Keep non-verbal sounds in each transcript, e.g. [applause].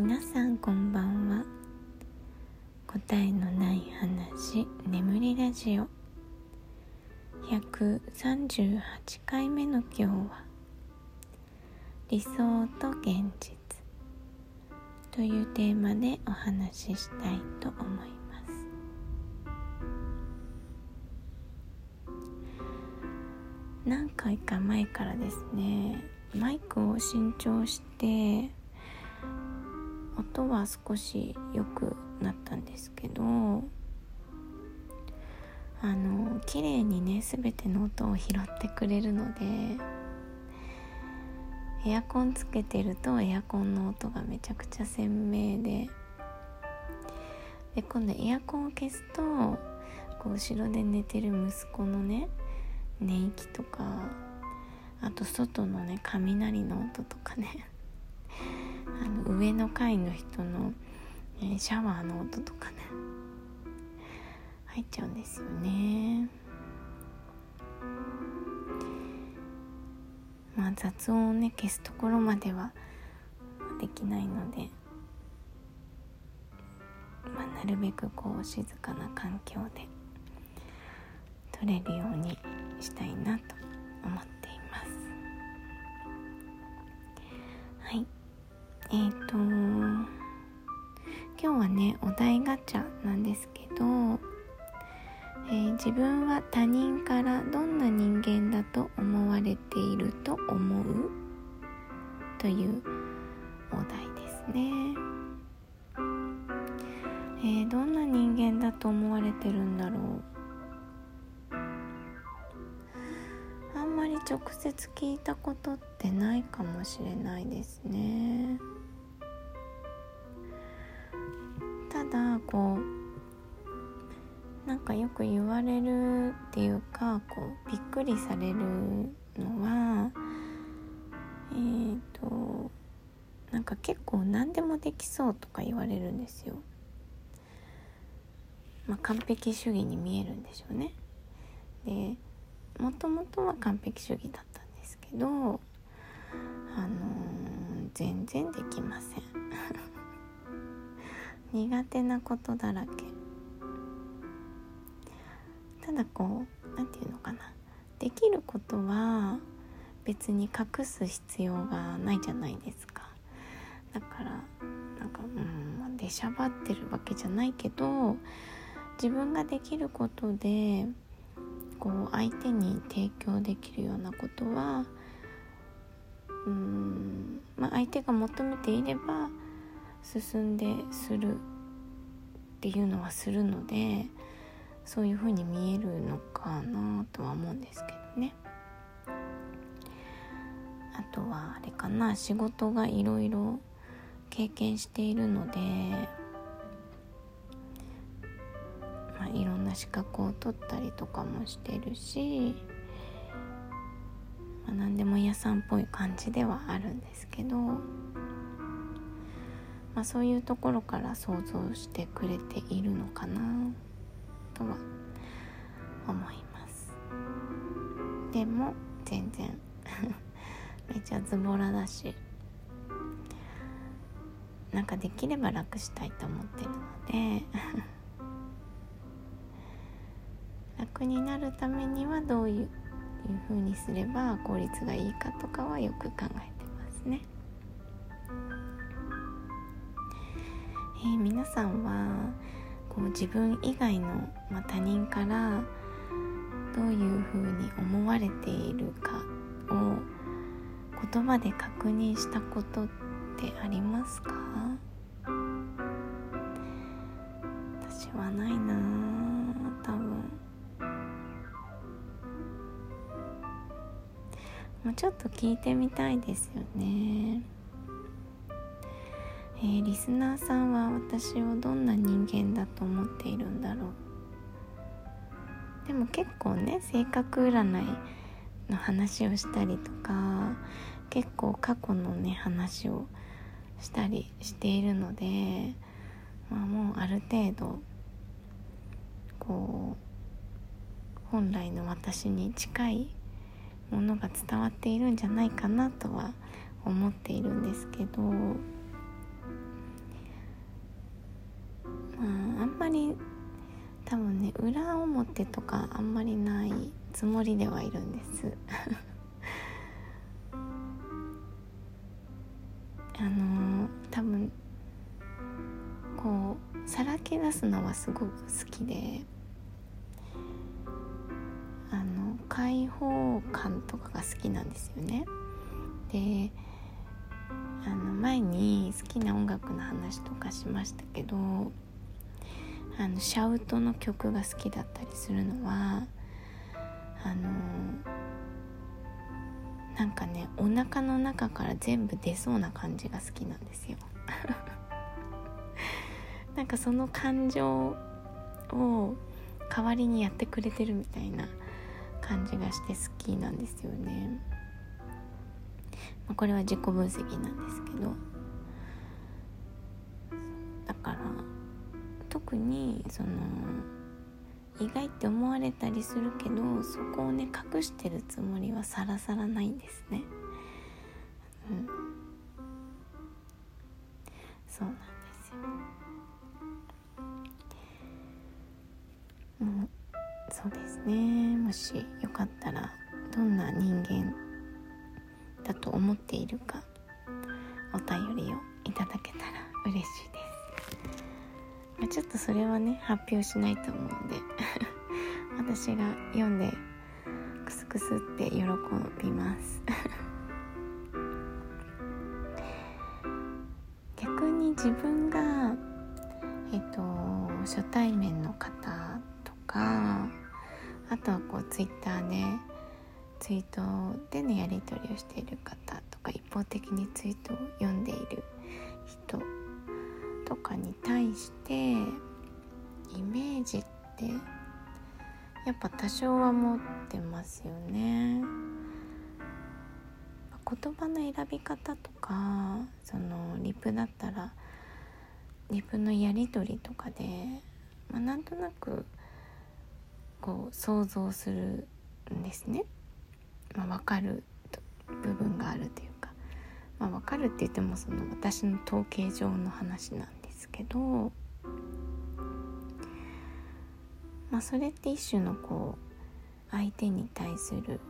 皆さんこんばんは。答えのない話眠りラジオ。138回目の今日は理想と現実。というテーマでお話ししたいと思います。何回か前からですねマイクを新調して音は少し良くなったんですけどあの綺麗にね全ての音を拾ってくれるのでエアコンつけてるとエアコンの音がめちゃくちゃ鮮明でで今度エアコンを消すとこう後ろで寝てる息子のね寝息とかあと外のね雷の音とかね。あの上の階の人の、えシャワーの音とかね。入っちゃうんですよね。まあ雑音をね消すところまではできないので、まあ、なるべくこう静かな環境で撮れるようにしたいなと思っています。はい。えっ、ー、と今日はねお題ガチャなんですけど、えー、自分は他人からどんな人間だと思われていると思う？というお題ですね、えー、どんな人間だと思われてるんだろう？あんまり直接聞いたことってないかもしれないですね。こうなんかよく言われるっていうかこうびっくりされるのはえっ、ー、となんか結構何でもできそうとか言われるんですよ。まあ、完璧主義に見えるんでしょうね。でもともとは完璧主義だったんですけどあのー、全然できません。苦手なことだらけ。ただこう何て言うのかな。できることは別に隠す必要がないじゃないですか。だからなんかうん出しゃばってるわけじゃないけど自分ができることでこう相手に提供できるようなことはうん、まあ、相手が求めていれば進んでするっていうのはするのでそういう風に見えるのかなとは思うんですけどね。あとはあれかな仕事がいろいろ経験しているので、まあ、いろんな資格を取ったりとかもしてるし、まあ、何でも屋さんっぽい感じではあるんですけど。まあ、そういうところから想像してくれているのかなとは思いますでも全然 [laughs] めちゃズボラだしなんかできれば楽したいと思ってるので [laughs] 楽になるためにはどういう風にすれば効率がいいかとかはよく考えてますね。えー、皆さんはこう自分以外の、まあ、他人からどういうふうに思われているかを言葉で確認したことってありますか？私はないな多分。もうちょっと聞いてみたいですよね。えー、リスナーさんは私をどんな人間だと思っているんだろう？でも結構ね性格占いの話をしたりとか結構過去のね話をしたりしているので、まあ、もうある程度こう本来の私に近いものが伝わっているんじゃないかなとは思っているんですけどあんまり多分ね裏表とかあんまりないつもりではいるんです。[laughs] あの多分こうさらけ出すのはすごく好きであの開放感とかが好きなんですよね。であの前に好きな音楽の話とかしましたけどあのシャウトの曲が好きだったりするのはあのなんかねお腹の中から全部出そうな感じが好きなんですよ。[laughs] なんかその感情を代わりにやってくれてるみたいな感じがして好きなんですよね、まあ、これは自己分析なんですけど。特にその意外って思われたりするけどそこをね隠してるつもりはさらさらないんですね。うん。そうなんですよ。もうそうですね。もしよかったらどんな人間だと思っているかお便りをいただけたら嬉しいです。まあ、ちょっとそれはね発表しないと思うんで [laughs] 私が読んでクスクスって喜びます。[laughs] 逆に自分がえっと初対面の方とかあとはこうツイッターでツイートでのやり取りをしている方とか一方的にツイートを読んでいる人とかに対してイメージってやっぱ多少は持ってますよね。言葉の選び方とかそのリプだったらリプのやり取りとかで、まあ、なんとなくこう想像するんですね。まあ、分かる部分があるというか、まあ、分かるって言ってもその私の統計上の話なんですけど、まあ、それって一種のこう相手に対する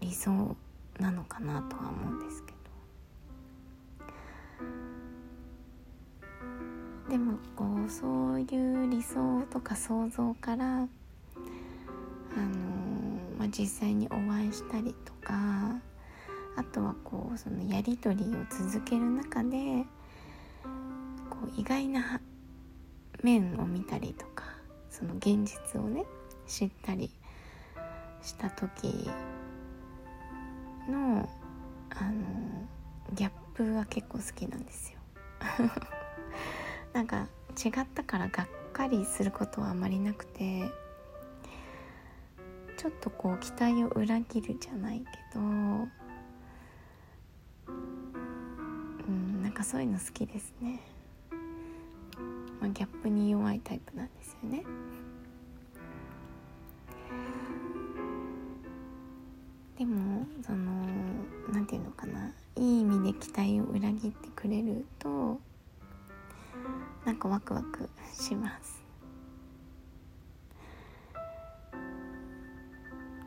理想なのかなとは思うんですけど。でもこうそういう理想とか想像からあのまあ、実際にお会いしたりとかあとはこうそのやり取りを続ける中で意外な面を見たりとかその現実をね知ったりした時のあのギャップが結構好きなんですよ。[laughs] なんか違ったからがっかりすることはあまりなくてちょっとこう期待を裏切るじゃないけどうんなんかそういうの好きですね。まあ、ギャップに弱いタイプなんですよね。でもその何て言うのかな。いい意味で期待を裏切ってくれるとなんかワクワクします。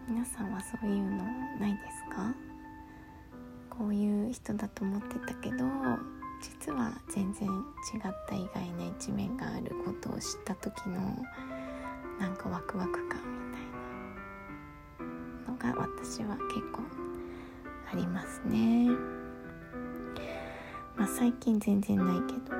皆さんはそういうのないですか？こういう人だと思ってたけど実は全然違った意外な一面があることを知った時のなんかワクワク感みたいなのが私は結構ありますね。まあ最近全然ないけど。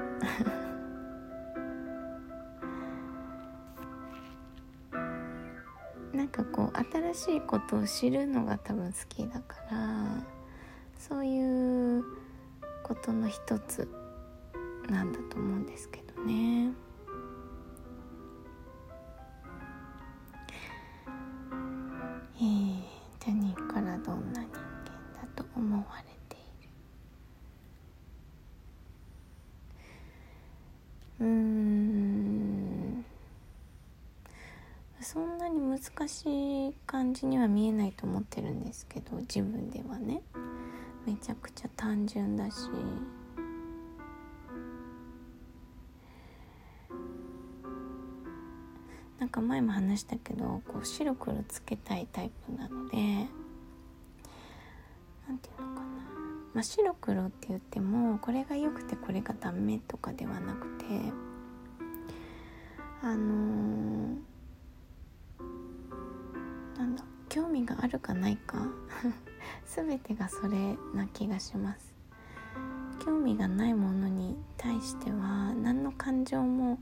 [laughs] なんかこう新しいことを知るのが多分好きだからそういうことの一つなんだと思うんですけどね。えー、他人からどんな人間だと思われている？うんそんなに難しい感じには見えないと思ってるんですけど自分ではね。めちゃくちゃ単純だし。なんか前も話したけどこう白黒つけたいタイプなので何て言うのかな、まあ、白黒って言ってもこれが良くてこれがダメとかではなくてあのー、なんだ興味があるかないか。[laughs] 全てがそれな気がします。興味がないものに対しては何の感情も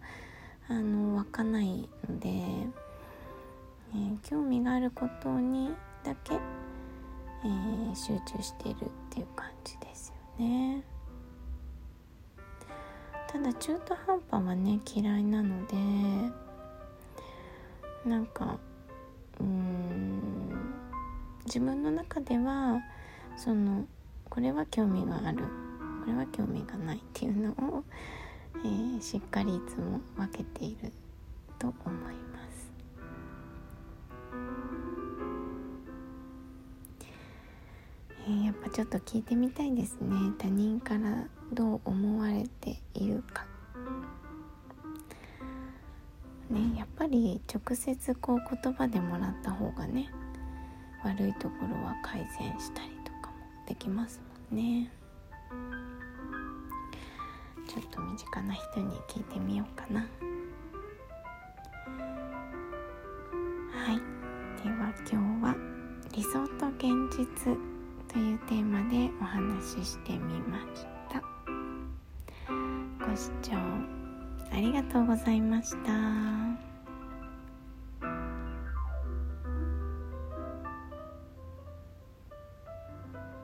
あの湧かないので、えー、興味があることにだけ、えー、集中しているっていう感じですよね。ただ中途半端はね嫌いなのでなんかうん自分の中ではそのこれは興味があるこれは興味がないっていうのを、えー、しっかりいつも分けていると思います。えー、やっぱちょっと聞いてみたいですね他人からどう思われているか。ね、やっぱり直接こう言葉でもらった方がね悪いところは改善したりとかもできますもんね。ちょっと身近な人に聞いてみようかな。はい。では今日は「理想と現実」というテーマでお話ししてみました。ご視聴ありがとうございました。